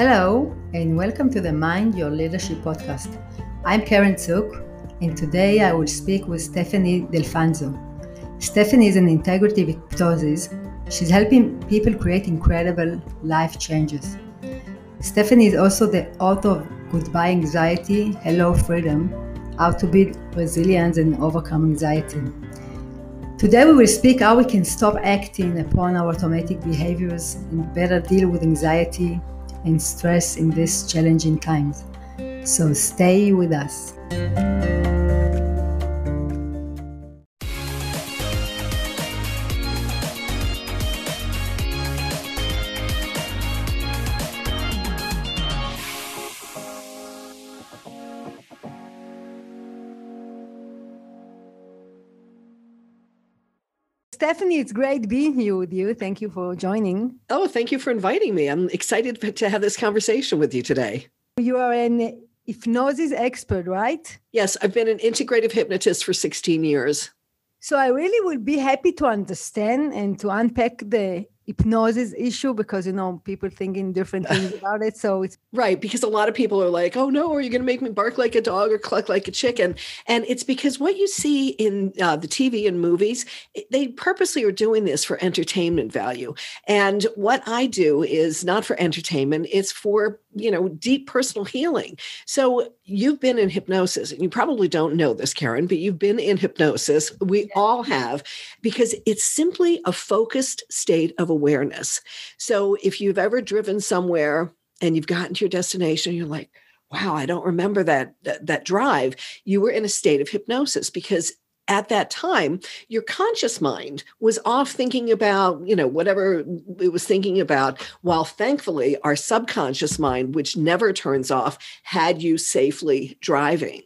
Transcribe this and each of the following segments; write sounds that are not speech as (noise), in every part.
Hello, and welcome to the Mind Your Leadership podcast. I'm Karen Zook, and today I will speak with Stephanie Delfanzo. Stephanie is an integrative hypnosis. She's helping people create incredible life changes. Stephanie is also the author of Goodbye Anxiety, Hello Freedom How to Build Resilience and Overcome Anxiety. Today we will speak how we can stop acting upon our automatic behaviors and better deal with anxiety and stress in these challenging times. So stay with us. Stephanie, it's great being here with you. Thank you for joining. Oh, thank you for inviting me. I'm excited (laughs) to have this conversation with you today. You are an hypnosis expert, right? Yes, I've been an integrative hypnotist for 16 years. So I really would be happy to understand and to unpack the hypnosis issue because you know people thinking different things (laughs) about it so it's right because a lot of people are like oh no are you going to make me bark like a dog or cluck like a chicken? And it's because what you see in uh, the tv and movies they purposely are doing this for entertainment value. And what i do is not for entertainment it's for you know deep personal healing. So you've been in hypnosis and you probably don't know this karen but you've been in hypnosis. We all have because it's simply a focused state of awareness. So if you've ever driven somewhere and you've gotten to your destination, you're like, wow, I don't remember that, that, that drive. You were in a state of hypnosis because at that time your conscious mind was off thinking about you know whatever it was thinking about while thankfully our subconscious mind which never turns off had you safely driving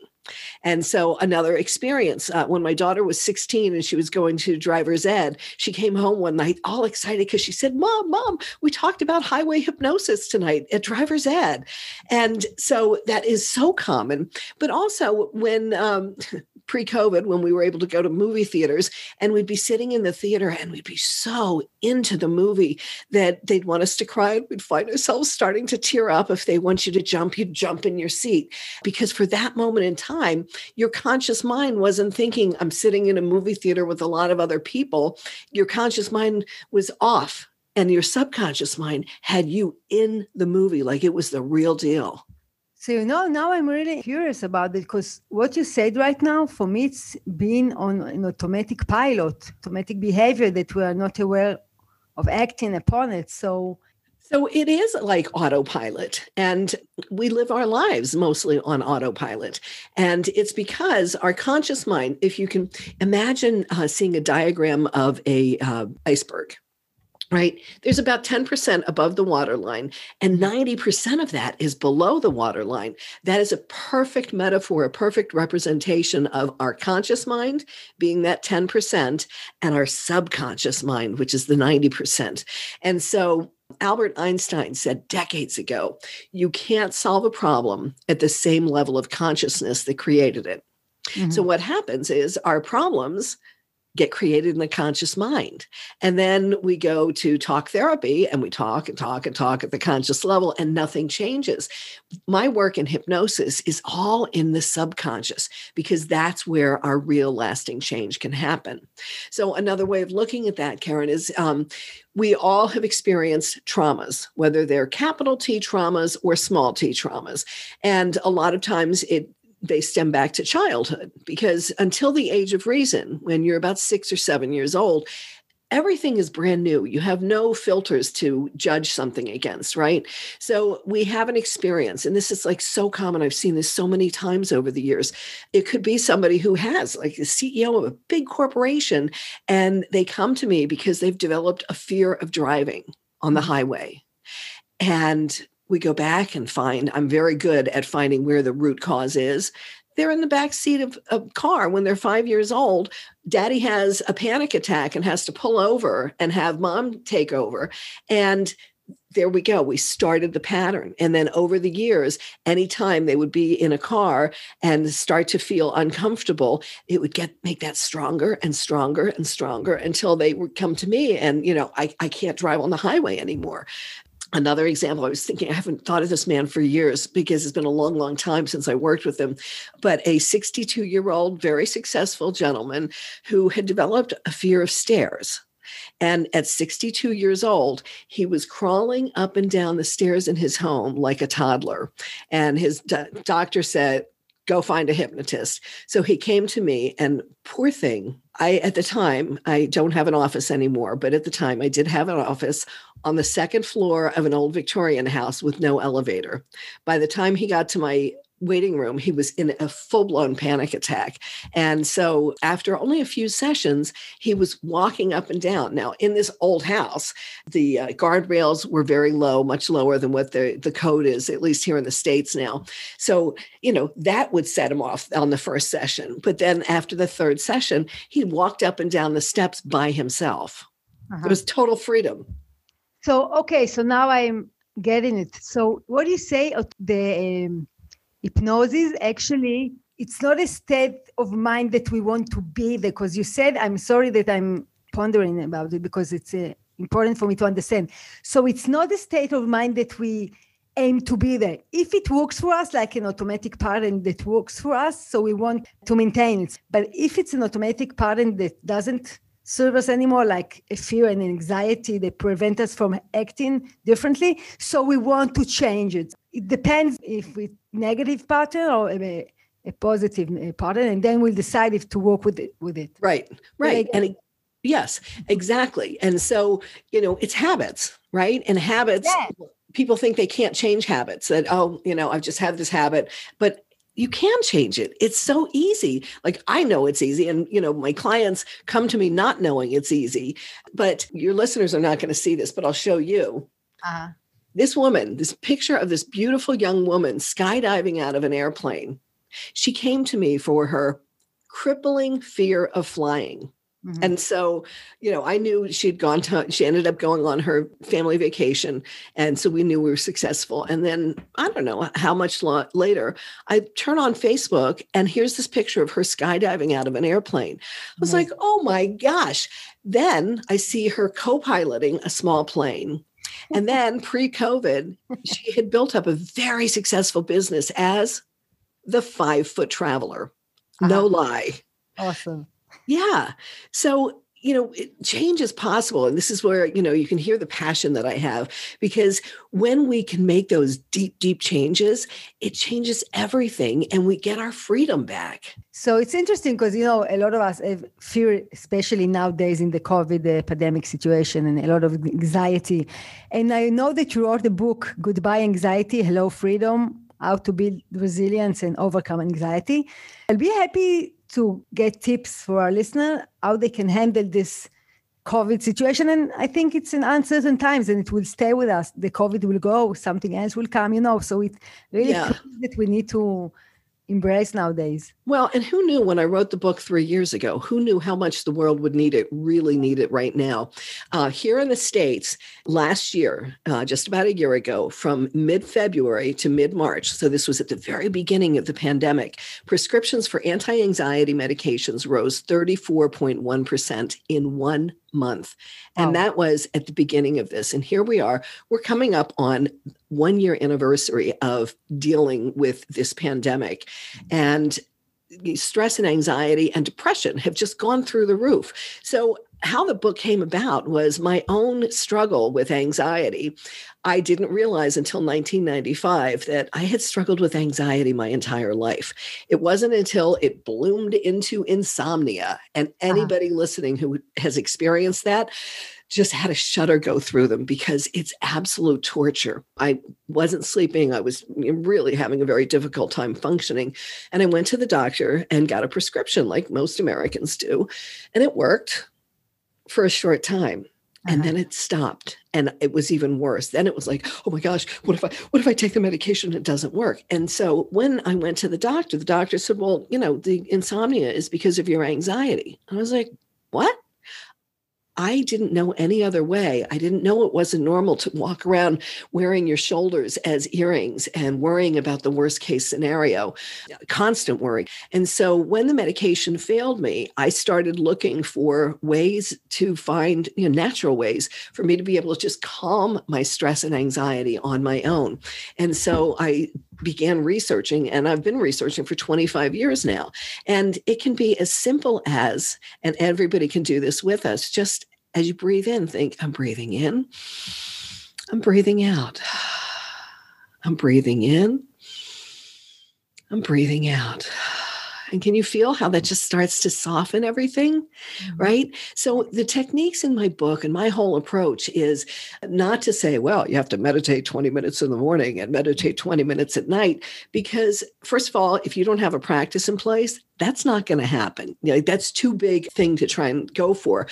and so, another experience uh, when my daughter was 16 and she was going to driver's ed, she came home one night all excited because she said, Mom, Mom, we talked about highway hypnosis tonight at driver's ed. And so, that is so common. But also, when um, (laughs) pre COVID, when we were able to go to movie theaters and we'd be sitting in the theater and we'd be so into the movie that they'd want us to cry and we'd find ourselves starting to tear up. If they want you to jump, you'd jump in your seat. Because for that moment in time, your conscious mind wasn't thinking, I'm sitting in a movie theater with a lot of other people. Your conscious mind was off and your subconscious mind had you in the movie like it was the real deal. So you know, now I'm really curious about it because what you said right now, for me, it's being on an automatic pilot, automatic behavior that we are not aware of acting upon it. So so it is like autopilot, and we live our lives mostly on autopilot. And it's because our conscious mind, if you can imagine uh, seeing a diagram of a uh, iceberg, right? There's about 10% above the waterline, and 90% of that is below the waterline. That is a perfect metaphor, a perfect representation of our conscious mind being that 10% and our subconscious mind, which is the 90%. And so Albert Einstein said decades ago you can't solve a problem at the same level of consciousness that created it. Mm-hmm. So, what happens is our problems get created in the conscious mind. And then we go to talk therapy and we talk and talk and talk at the conscious level and nothing changes. My work in hypnosis is all in the subconscious because that's where our real lasting change can happen. So, another way of looking at that, Karen, is um, we all have experienced traumas, whether they're capital T traumas or small t traumas. And a lot of times it they stem back to childhood because until the age of reason, when you're about six or seven years old, everything is brand new. You have no filters to judge something against, right? So we have an experience, and this is like so common. I've seen this so many times over the years. It could be somebody who has, like the CEO of a big corporation, and they come to me because they've developed a fear of driving on the mm-hmm. highway. And we go back and find i'm very good at finding where the root cause is. They're in the back seat of a car when they're five years old. Daddy has a panic attack and has to pull over and have mom take over. And there we go. We started the pattern. And then over the years anytime they would be in a car and start to feel uncomfortable it would get make that stronger and stronger and stronger until they would come to me and you know i, I can't drive on the highway anymore another example i was thinking i haven't thought of this man for years because it's been a long long time since i worked with him but a 62 year old very successful gentleman who had developed a fear of stairs and at 62 years old, he was crawling up and down the stairs in his home like a toddler. And his do- doctor said, Go find a hypnotist. So he came to me, and poor thing, I, at the time, I don't have an office anymore, but at the time, I did have an office on the second floor of an old Victorian house with no elevator. By the time he got to my waiting room, he was in a full blown panic attack. And so, after only a few sessions, he was walking up and down. Now, in this old house, the uh, guardrails were very low, much lower than what the, the code is, at least here in the States now. So, you know, that would set him off on the first session. But then after the third session, he walked up and down the steps by himself. Uh-huh. It was total freedom. So, okay, so now I'm getting it. So, what do you say the um, hypnosis? Actually it's not a state of mind that we want to be there because you said i'm sorry that i'm pondering about it because it's uh, important for me to understand. So it's not a state of mind that we aim to be there. If it works for us like an automatic pattern that works for us so we want to maintain it. But if it's an automatic pattern that doesn't serve us anymore like a fear and anxiety that prevent us from acting differently. So we want to change it. It depends if we negative pattern or a, a positive pattern and then we'll decide if to work with it with it. Right right. and it, yes exactly. And so you know it's habits right? And habits yeah. people think they can't change habits that oh you know i've just had this habit. But you can change it. It's so easy. Like i know it's easy and you know my clients come to me not knowing it's easy but your listeners are not going to see this but i'll show you. Uh-huh. this woman this picture of this beautiful young woman skydiving out of an airplane she came to me for her crippling fear of flying Mm-hmm. And so, you know, I knew she'd gone to, she ended up going on her family vacation. And so we knew we were successful. And then I don't know how much later, I turn on Facebook and here's this picture of her skydiving out of an airplane. I was mm-hmm. like, oh my gosh. Then I see her co piloting a small plane. And (laughs) then pre COVID, she had built up a very successful business as the five foot traveler. Uh-huh. No lie. Awesome. Yeah. So, you know, change is possible. And this is where, you know, you can hear the passion that I have because when we can make those deep, deep changes, it changes everything and we get our freedom back. So it's interesting because, you know, a lot of us have fear, especially nowadays in the COVID eh, pandemic situation and a lot of anxiety. And I know that you wrote the book, Goodbye Anxiety, Hello Freedom, How to Build Resilience and Overcome Anxiety. I'll be happy to get tips for our listener how they can handle this COVID situation. And I think it's in uncertain times and it will stay with us. The COVID will go, something else will come, you know. So it really yeah. that we need to embrace nowadays. Well, and who knew when I wrote the book three years ago? Who knew how much the world would need it, really need it right now? Uh, here in the States, last year, uh, just about a year ago, from mid February to mid March, so this was at the very beginning of the pandemic, prescriptions for anti anxiety medications rose 34.1% in one month. And wow. that was at the beginning of this. And here we are. We're coming up on one year anniversary of dealing with this pandemic. And stress and anxiety and depression have just gone through the roof. So how the book came about was my own struggle with anxiety. I didn't realize until 1995 that I had struggled with anxiety my entire life. It wasn't until it bloomed into insomnia. And uh-huh. anybody uh-huh. listening who has experienced that just had a shudder go through them because it's absolute torture. I wasn't sleeping. I was really having a very difficult time functioning. And I went to the doctor and got a prescription, like most Americans do. And it worked for a short time and uh-huh. then it stopped and it was even worse then it was like oh my gosh what if i what if i take the medication and it doesn't work and so when i went to the doctor the doctor said well you know the insomnia is because of your anxiety and i was like what I didn't know any other way. I didn't know it wasn't normal to walk around wearing your shoulders as earrings and worrying about the worst case scenario, constant worry. And so when the medication failed me, I started looking for ways to find you know, natural ways for me to be able to just calm my stress and anxiety on my own. And so I began researching, and I've been researching for 25 years now. And it can be as simple as, and everybody can do this with us, just as you breathe in, think, I'm breathing in, I'm breathing out, (sighs) I'm breathing in, I'm breathing out. And can you feel how that just starts to soften everything? Mm-hmm. Right. So, the techniques in my book and my whole approach is not to say, well, you have to meditate 20 minutes in the morning and meditate 20 minutes at night, because, first of all, if you don't have a practice in place, that's not going to happen. You know, that's too big thing to try and go for.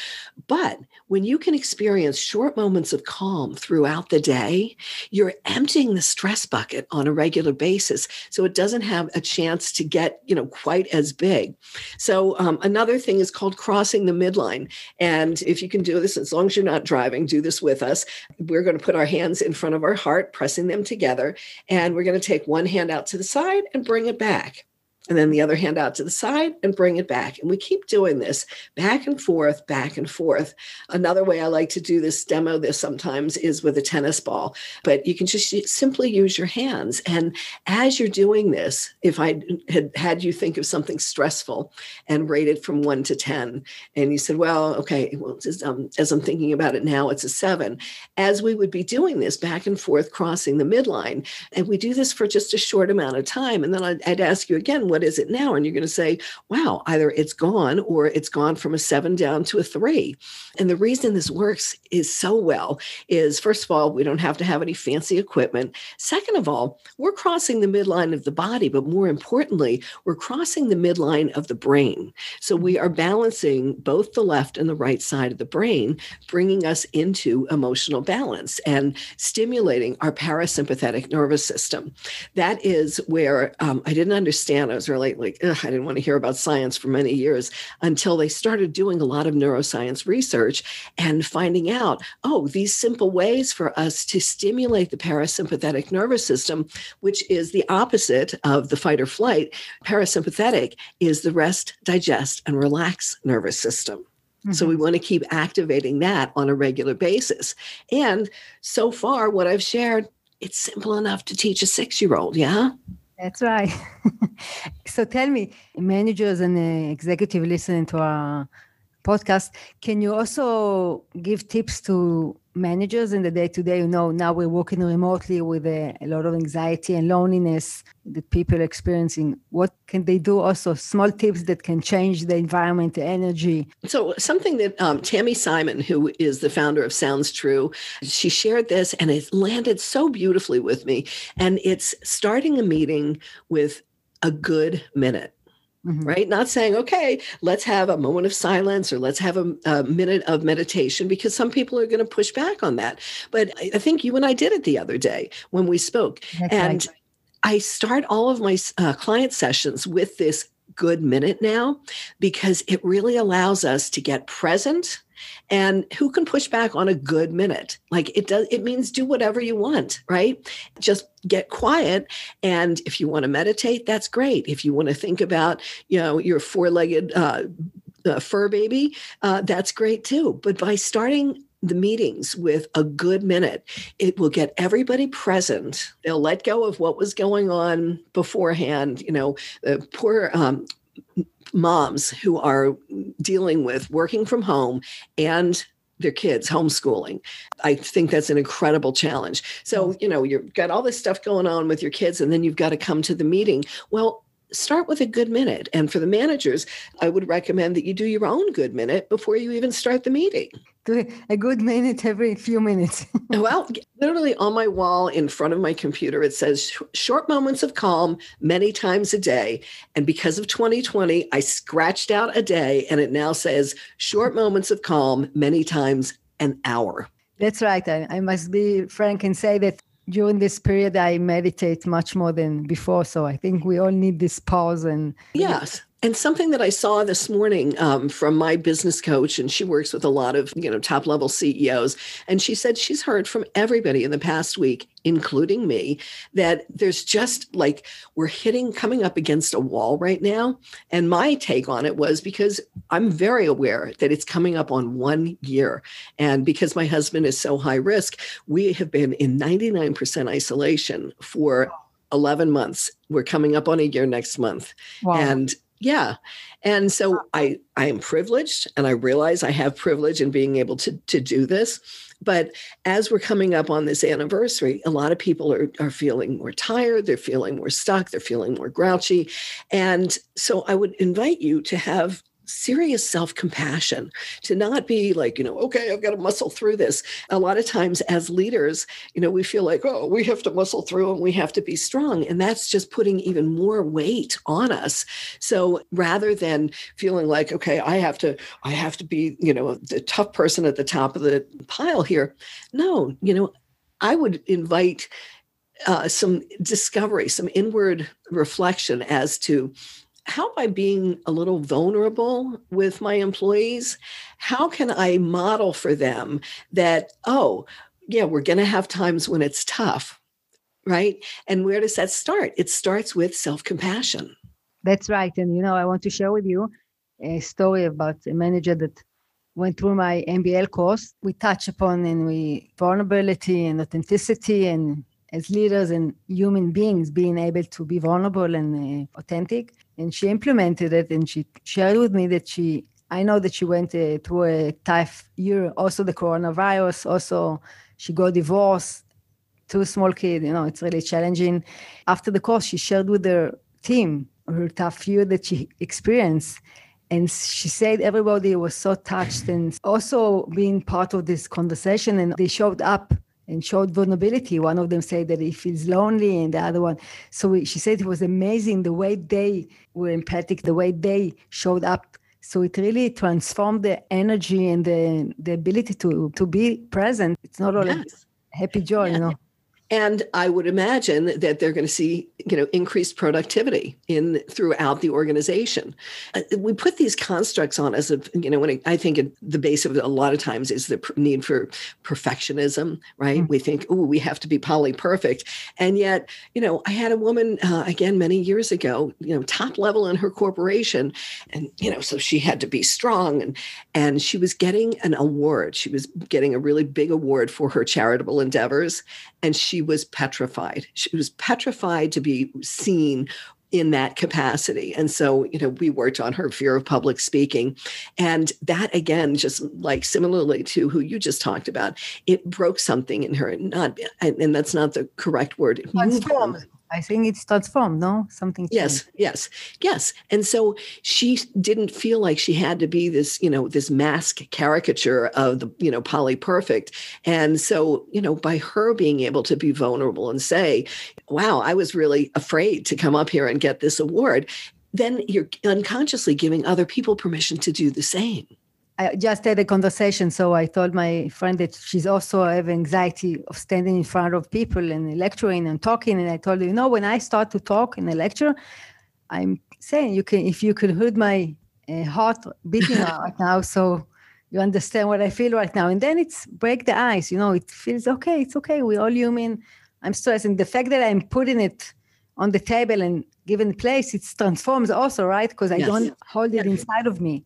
But when you can experience short moments of calm throughout the day, you're emptying the stress bucket on a regular basis, so it doesn't have a chance to get you know quite as big. So um, another thing is called crossing the midline, and if you can do this, as long as you're not driving, do this with us. We're going to put our hands in front of our heart, pressing them together, and we're going to take one hand out to the side and bring it back and then the other hand out to the side and bring it back. And we keep doing this back and forth, back and forth. Another way I like to do this, demo this sometimes, is with a tennis ball, but you can just simply use your hands. And as you're doing this, if I had had you think of something stressful and rate it from one to 10, and you said, well, okay, well, just, um, as I'm thinking about it now, it's a seven. As we would be doing this back and forth, crossing the midline, and we do this for just a short amount of time. And then I'd, I'd ask you again, what is it now? And you're going to say, wow, either it's gone or it's gone from a seven down to a three. And the reason this works is so well is first of all, we don't have to have any fancy equipment. Second of all, we're crossing the midline of the body, but more importantly, we're crossing the midline of the brain. So we are balancing both the left and the right side of the brain, bringing us into emotional balance and stimulating our parasympathetic nervous system. That is where um, I didn't understand. I was really like, I didn't want to hear about science for many years until they started doing a lot of neuroscience research and finding out, oh, these simple ways for us to stimulate the parasympathetic nervous system, which is the opposite of the fight or flight. Parasympathetic is the rest, digest, and relax nervous system. Mm-hmm. So we mm-hmm. want to keep activating that on a regular basis. And so far, what I've shared, it's simple enough to teach a six year old. Yeah. That's right. (laughs) so tell me, managers and uh, executive listening to our podcast, can you also give tips to managers in the day to day? You know, now we're working remotely with a, a, lot of anxiety and loneliness that people are experiencing. What can they do? Also, small tips that can change the environment, the energy. So, something that um, Tami Simon, who is the founder of Sounds True, she shared this and it landed so beautifully with me. And it's starting a meeting with a good minute Mm-hmm. right? Not saying, okay, let's have a moment of silence or let's have a, a minute of meditation, because some people are going to push back on that. But I, I, think you and I did it the other day when we spoke. That's and right. I start all of my uh, client sessions with this good minute now because it really allows us to get present and who can push back on a good minute? Like it does it means do whatever you want right? Just get quiet. And if you want to meditate that's great. If you want to think about you know your four-legged uh, uh, fur baby uh, that's great too. But by starting the meetings with a good minute. It will get everybody present. They'll let go of what was going on beforehand. You know, the poor um, moms who are dealing with working from home and their kids homeschooling i think that's an incredible challenge so mm. you know you've got all this stuff going on with your kids and then you've got to come to the meeting well start with a good minute. And for the managers, I would recommend that you do your own good minute before you even start the meeting. Do a good minute every few minutes. (laughs) well, literally on my wall in front of my computer, it says short moments of calm many times a day. And because of 2020, I scratched out a day and it now says short moments of calm many times an hour. That's right. I, I must be frank and say that during this period i meditate much more than before so i think we all need this pause and yes And something that I saw this morning um, from my business coach, and she works with a lot of you know top level CEOs, and she said she's heard from everybody in the past week, including me, that there's just like we're hitting coming up against a wall right now. And my take on it was because I'm very aware that it's coming up on one year, and because my husband is so high risk, we have been in 99% isolation for 11 months. We're coming up on a year next month. Wow. And yeah. And so i i am privileged and i realize i have privilege in being able to to do this. But as we're coming up on this anniversary a lot of people are are feeling more tired. They're feeling more stuck. They're feeling more grouchy. And so i would invite you to have serious self compassion, to not be like, you know, okay, I've got to muscle through this. A lot of times as leaders, you know, we feel like, oh, we have to muscle through and we have to be strong. And that's just putting even more weight on us. So rather than feeling like, okay, I have to, I have to be, you know, the tough person at the top of the pile here. No, you know, I would invite uh, some discovery, some inward reflection as to how by being a little vulnerable with my employees how can i model for them that oh yeah we're going to have times when it's tough right? And where does that start? It starts with self-compassion. That's right and you know i want to share with you a story about a manager that went through my mbl course. We touch upon and we vulnerability and authenticity and as leaders and human beings being able to be vulnerable and uh, authentic. And she implemented it and she shared with me that she, I know that she went uh, through a tough year, also the coronavirus, also she got divorced, two small kids, you know, it's really challenging. After the course, she shared with her team her tough year that she experienced. And she said everybody was so touched and also being part of this conversation and they showed up and showed vulnerability. One of them said that he feels lonely, and the other one. So she said it was amazing the way they were empathic, the way they showed up. So it really transformed the energy and the, the ability to to be present. It's not only yes. happy joy, yeah. you know and i would imagine that they're going to see you know increased productivity in throughout the organization. Uh, we put these constructs on as a you know when i think the base of it a lot of times is the need for perfectionism right? Mm-hmm. we think oh we have to be poly perfect and yet you know i had a woman uh, again many years ago you know top level in her corporation and you know so she had to be strong and and she was getting an award. She was getting a really big award for her charitable endeavors and she was petrified. She was petrified to be seen in that capacity. And so, you know, we worked on her fear of public speaking. And that again, just like similarly to who you just talked about, it broke something in her. Not and that's not the correct word. Transformed. I think it's transformed, no? Something. Changed. Yes, yes, yes. And so she didn't feel like she had to be this, you know, this mask caricature of the, you know, poly perfect. And so, you know, by her being able to be vulnerable and say, wow, I was really afraid to come up here and get this award, then you're unconsciously giving other people permission to do the same. I just had a conversation, so I told my friend that she's also have anxiety of standing in front of people and lecturing and talking. And I told her, you know, when I start to talk in a lecture, I'm saying you can, if you could hear my uh, heart beating (laughs) right now, so you understand what I feel right now. And then it's break the ice. You know, it feels okay. It's okay. We're all human. I'm stressed, and the fact that I'm putting it on the table and given place, it transforms also, right? Because I yes. don't hold it inside of me.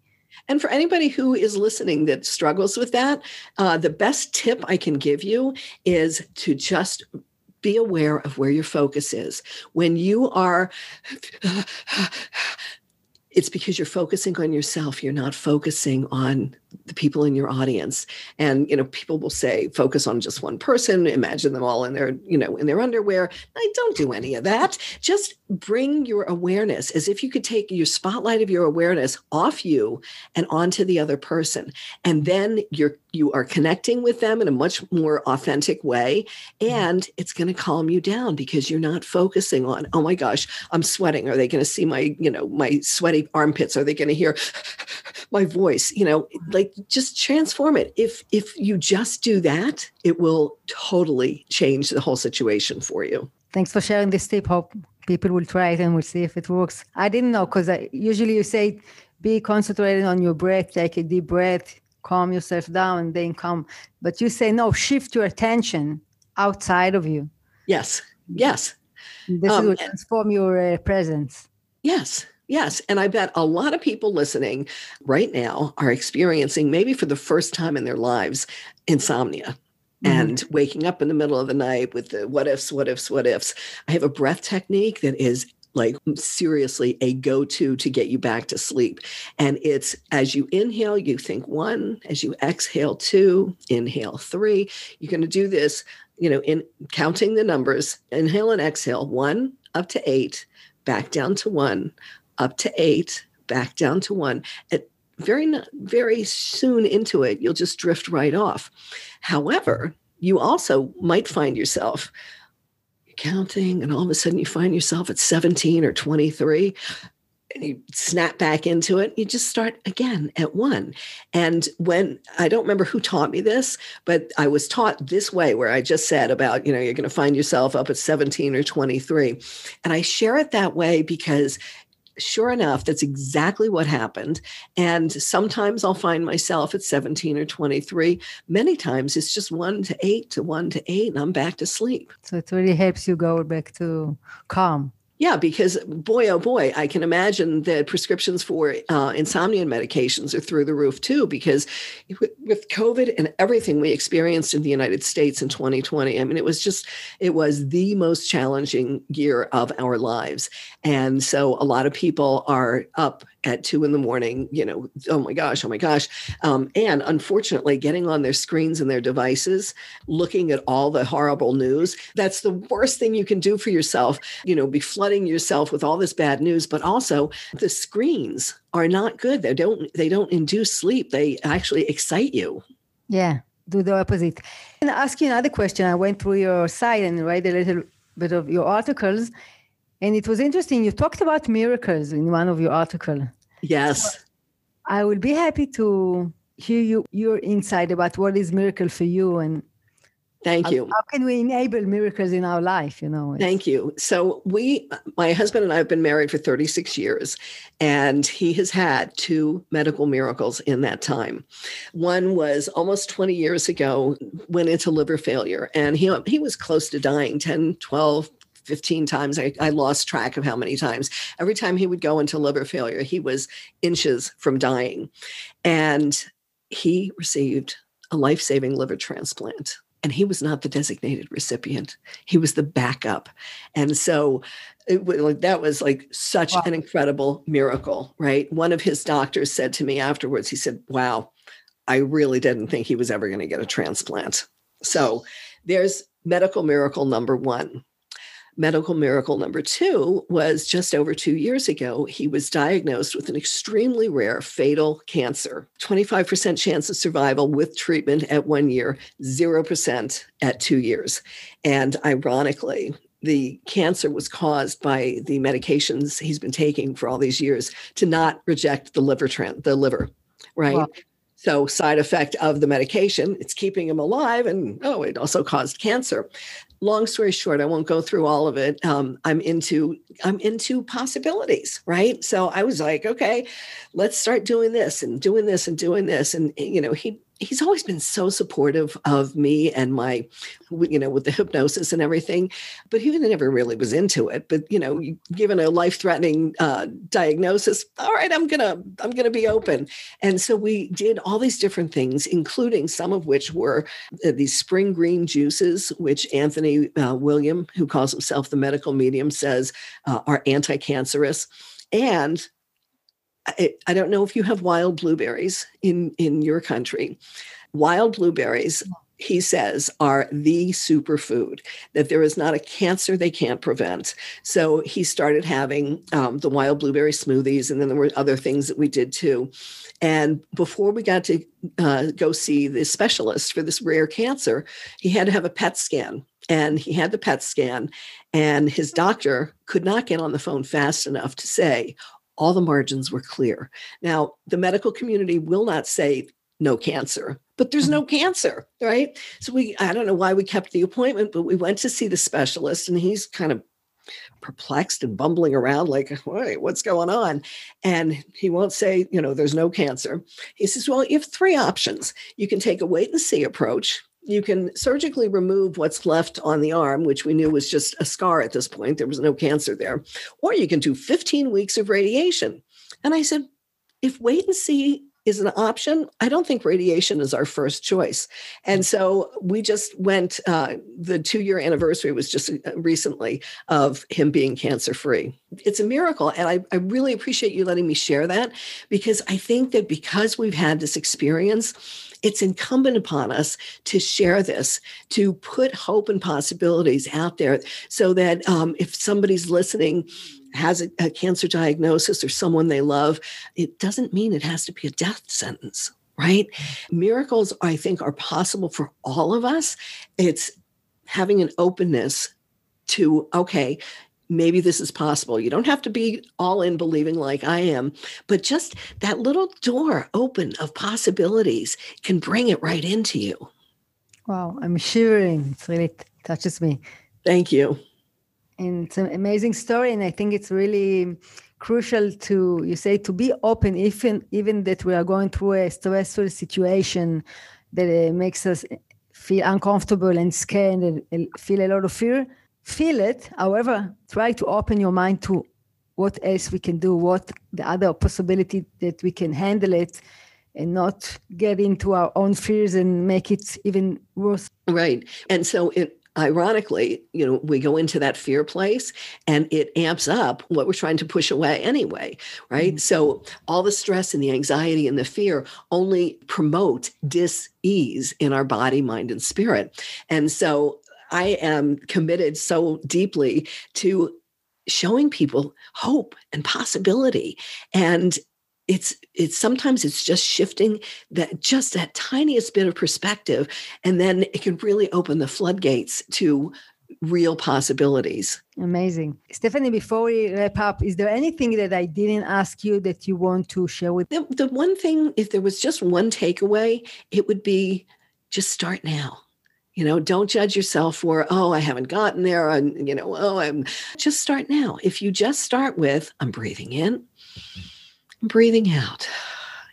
And for anybody who is listening that struggles with that, uh, the best tip I can give you is to just be aware of where your focus is. When you are (sighs) (sighs) it's because you're focusing on yourself. You're not focusing on the people in your audience. And you know people will say focus on just one person. Imagine them all in their you know in their underwear. I don't do any of that. Just bring your awareness as if you could take your spotlight of your awareness off you and onto the other person. And then you're you are connecting with them in a much more authentic way. And it's going to calm you down because you're not focusing on oh my gosh i'm sweating. Are they going to see my you know my sweaty armpits are they going to hear (laughs) my voice you know like just transform it if if you just do that it will totally change the whole situation for you thanks for sharing this tip hope people will try it and we'll see if it works. I didn't know because usually you say be concentrated on your breath, take a deep breath, calm yourself down, and then come. But you say no, shift your attention outside of you. Yes, yes. This um, will transform your uh, presence. Yes, Yes. And I bet a lot of people listening right now are experiencing, maybe for the first time in their lives, insomnia. Mm-hmm. And waking up in the middle of the night with the what ifs, what ifs, what ifs. I have a breath technique that is like seriously a go to to get you back to sleep. And it's as you inhale, you think one, as you exhale two, inhale three. You're going to do this, you know, in counting the numbers, inhale and exhale, one up to eight, back down to one, up to eight, back down to one. At very, very soon into it, you'll just drift right off. However, you also might find yourself counting, and all of a sudden you find yourself at 17 or 23 and you snap back into it, you just start again at one. And when I don't remember who taught me this, but I was taught this way where I just said about, you know, you're going to find yourself up at 17 or 23. And I share it that way because sure enough, that's exactly what happened. And sometimes I'll find myself at 17 or 23. Many times it's just one to eight to one to eight, and I'm back to sleep. So it really helps you go back to calm. Yeah, because boy, oh boy, I can imagine that prescriptions for uh, insomnia medications are through the roof too. Because with COVID and everything we experienced in the United States in 2020, I mean, it was just, it was the most challenging year of our lives. And so a lot of people are up at two in the morning, you know, oh my gosh, oh my gosh. Um, and unfortunately, getting on their screens and their devices, looking at all the horrible news, that's the worst thing you can do for yourself, you know, be flooding yourself with all this bad news, but also the screens are not good. They don't they don't induce sleep. They actually excite you. Yeah, do the opposite. And ask you another question. I went through your site and read a little bit of your articles. And it was interesting. You talked about miracles in one of your articles. Yes. I will be happy to hear you your insight about what is miracle for you and Thank you. How, how, can we enable miracles in our life? You know. Thank you. So we, my husband and I have been married for 36 years, and he has had two medical miracles in that time. One was almost 20 years ago, went into liver failure, and he he was close to dying 10, 12, 15 times. I, I lost track of how many times. Every time he would go into liver failure, he was inches from dying. And he received a life saving liver transplant. And he was not the designated recipient. He was the backup. And so it, that was like such wow. an incredible miracle, right? One of his doctors said to me afterwards, he said, Wow, I really didn't think he was ever going to get a transplant. So there's medical miracle number one medical miracle number two was just over two years ago, he was diagnosed with an extremely rare fatal cancer 25% chance of survival with treatment at one year, 0% at two years. And ironically, the cancer was caused by the medications he's been taking for all these years to not reject the liver trend, the liver, right? Wow. So, side effect of the medication, it's keeping him alive, and oh, it also caused cancer long story short, I won't go through all of it. Um, I'm into I'm into possibilities, right? So I was like, okay, let's start doing this and doing this and doing this. And you know, he he's always been so supportive of me and my you know with the hypnosis and everything but he never really was into it. But you know given a life threatening uh, diagnosis all right i'm gonna i'm gonna be open. And so we did all these different things including some of which were uh, these spring green juices which anthony uh, william who calls himself the medical medium says uh, are anti-cancerous. And I, I don't know if you have wild blueberries in in your country. Wild blueberries he says are the superfood that there is not a cancer they can't prevent. So he started having um, the wild blueberry smoothies and then there were other things that we did too. And before we got to uh, go see the specialist for this rare cancer he had to have a pet scan and he had the pet scan and his doctor could not get on the phone fast enough to say all the margins were clear. Now, the medical community will not say no cancer, but there's no mm-hmm. cancer, right? So we, I don't know why we kept the appointment, but we went to see the specialist and he's kind of perplexed and bumbling around like what's going on and he won't say you know there's no cancer he says well you have three options you can take a wait and see approach you can surgically remove what's left on the arm, which we knew was just a scar at this point. There was no cancer there. Or you can do 15 weeks of radiation. And I said, if wait and see is an option, I don't think radiation is our first choice. And so we just went, uh, the two year anniversary was just uh, recently of him being cancer free. It's a miracle. And I, I really appreciate you letting me share that because I think that because we've had this experience, it's incumbent upon us to share this, to put hope and possibilities out there so that um, if somebody's listening, has a, a cancer diagnosis or someone they love, it doesn't mean it has to be a death sentence right? Miracles, I think, are possible for all of us. It's having an openness to, okay, maybe this is possible. You don't have to be all in believing like I am, but just that little door open of possibilities can bring it right into you. Wow, I'm shivering. It really touches me. Thank you and it's an amazing story and i think it's really crucial to you say to be open even even that we are going through a stressful situation that uh, makes us feel uncomfortable and scared and feel a lot of fear feel it however try to open your mind to what else we can do what the other possibility that we can handle it and not get into our own fears and make it even worse right and so it ironically, you know, we go into that fear place and it amps up what we're trying to push away anyway, right? Mm-hmm. So all the stress and the anxiety and the fear only promote dis-ease in our body, mind, and spirit. And so I am committed so deeply to showing people hope and possibility. And it's it's sometimes it's just shifting that just that tiniest bit of perspective and then it can really open the floodgates to real possibilities. Amazing. Stephanie before we wrap up is there anything that i didn't ask you that you want to share with the, the one thing if there was just one takeaway it would be just start now you know don't judge yourself for oh i haven't gotten there and you know oh i'm just start now if you just start with i'm breathing in breathing out.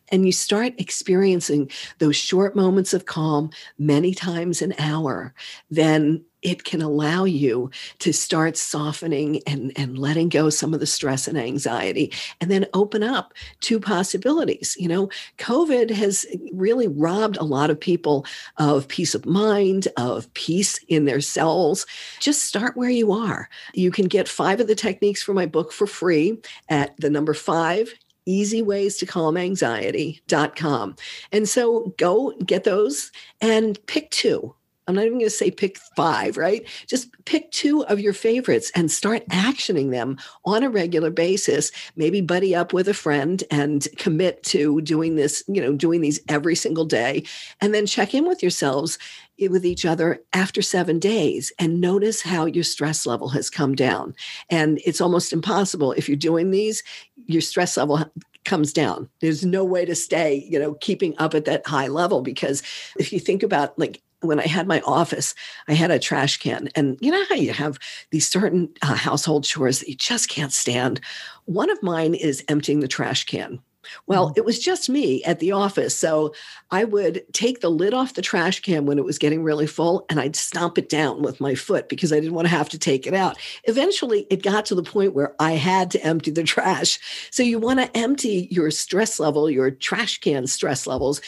And you start experiencing those short moments of calm many times an hour, then it can allow you to start softening and, and letting go some of the stress and anxiety and then open up to possibilities. You know, COVID has really robbed a lot of people of peace of mind, of peace in their cells. Just start where you are. You can get five of the techniques for my book for free at the number five easyways-to-calm-anxiety.com. And so go get those and pick two. I'm not even going to say pick five, right? Just pick two of your favorites and start actioning them on a regular basis. Maybe buddy up with a friend and commit to doing this, you know, doing these every single day. And then check in with yourselves eh, with each other after seven days and notice how your stress level has come down. And it's almost impossible if you're doing these, your stress level comes down. There's no way to stay, you know, keeping up at that high level because if you think about like when I had my office, I had a trash can. And you know how you have these certain uh, household chores that you just can't stand? One of mine is emptying the trash can. Well, mm-hmm. it was just me at the office. So I would take the lid off the trash can when it was getting really full and I'd stomp it down with my foot because I didn't want to have to take it out. Eventually, it got to the point where I had to empty the trash. So you want to empty your stress level, your trash can stress levels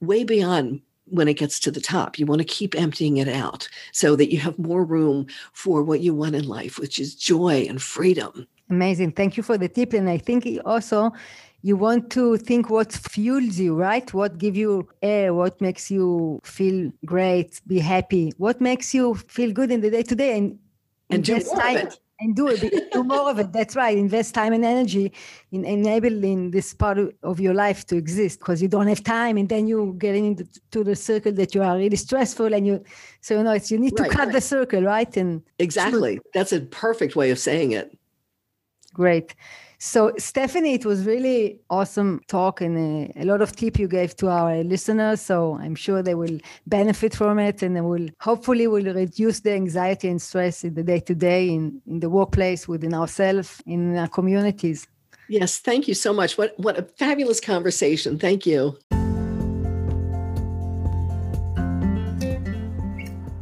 way beyond when it gets to the top. You want to keep emptying it out so that you have more room for what you want in life, which is joy and freedom. Amazing. Thank you for the tip. And I think also you want to think what fuels you right what gives you air what makes you feel great be happy what makes you feel good in the day to day and and do more time, of it and do it do more of it. That's right invest time and energy in enabling this part of your life to exist because you don't have time and then you get into the circle that you are really stressful and you so you know it's you need right, to cut right. the circle right? And exactly. That's a perfect way of saying it. Great So, Stephanie, it was really awesome talk and uh, a, a, lot of tip you gave to our listeners. So I'm sure they will benefit from it and they will hopefully will reduce the anxiety and stress in the day to day in, in the workplace, within ourselves, in our communities. Yes, thank you so much. What what a fabulous conversation. Thank you.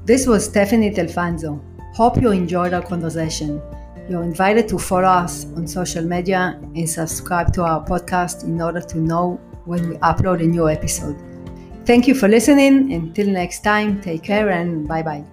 This was Stephanie Delfanzo. Hope you enjoyed our conversation. You're invited to follow us on social media and subscribe to our podcast in order to know when we upload a new episode. Thank you for listening. Until next time, take care and bye bye.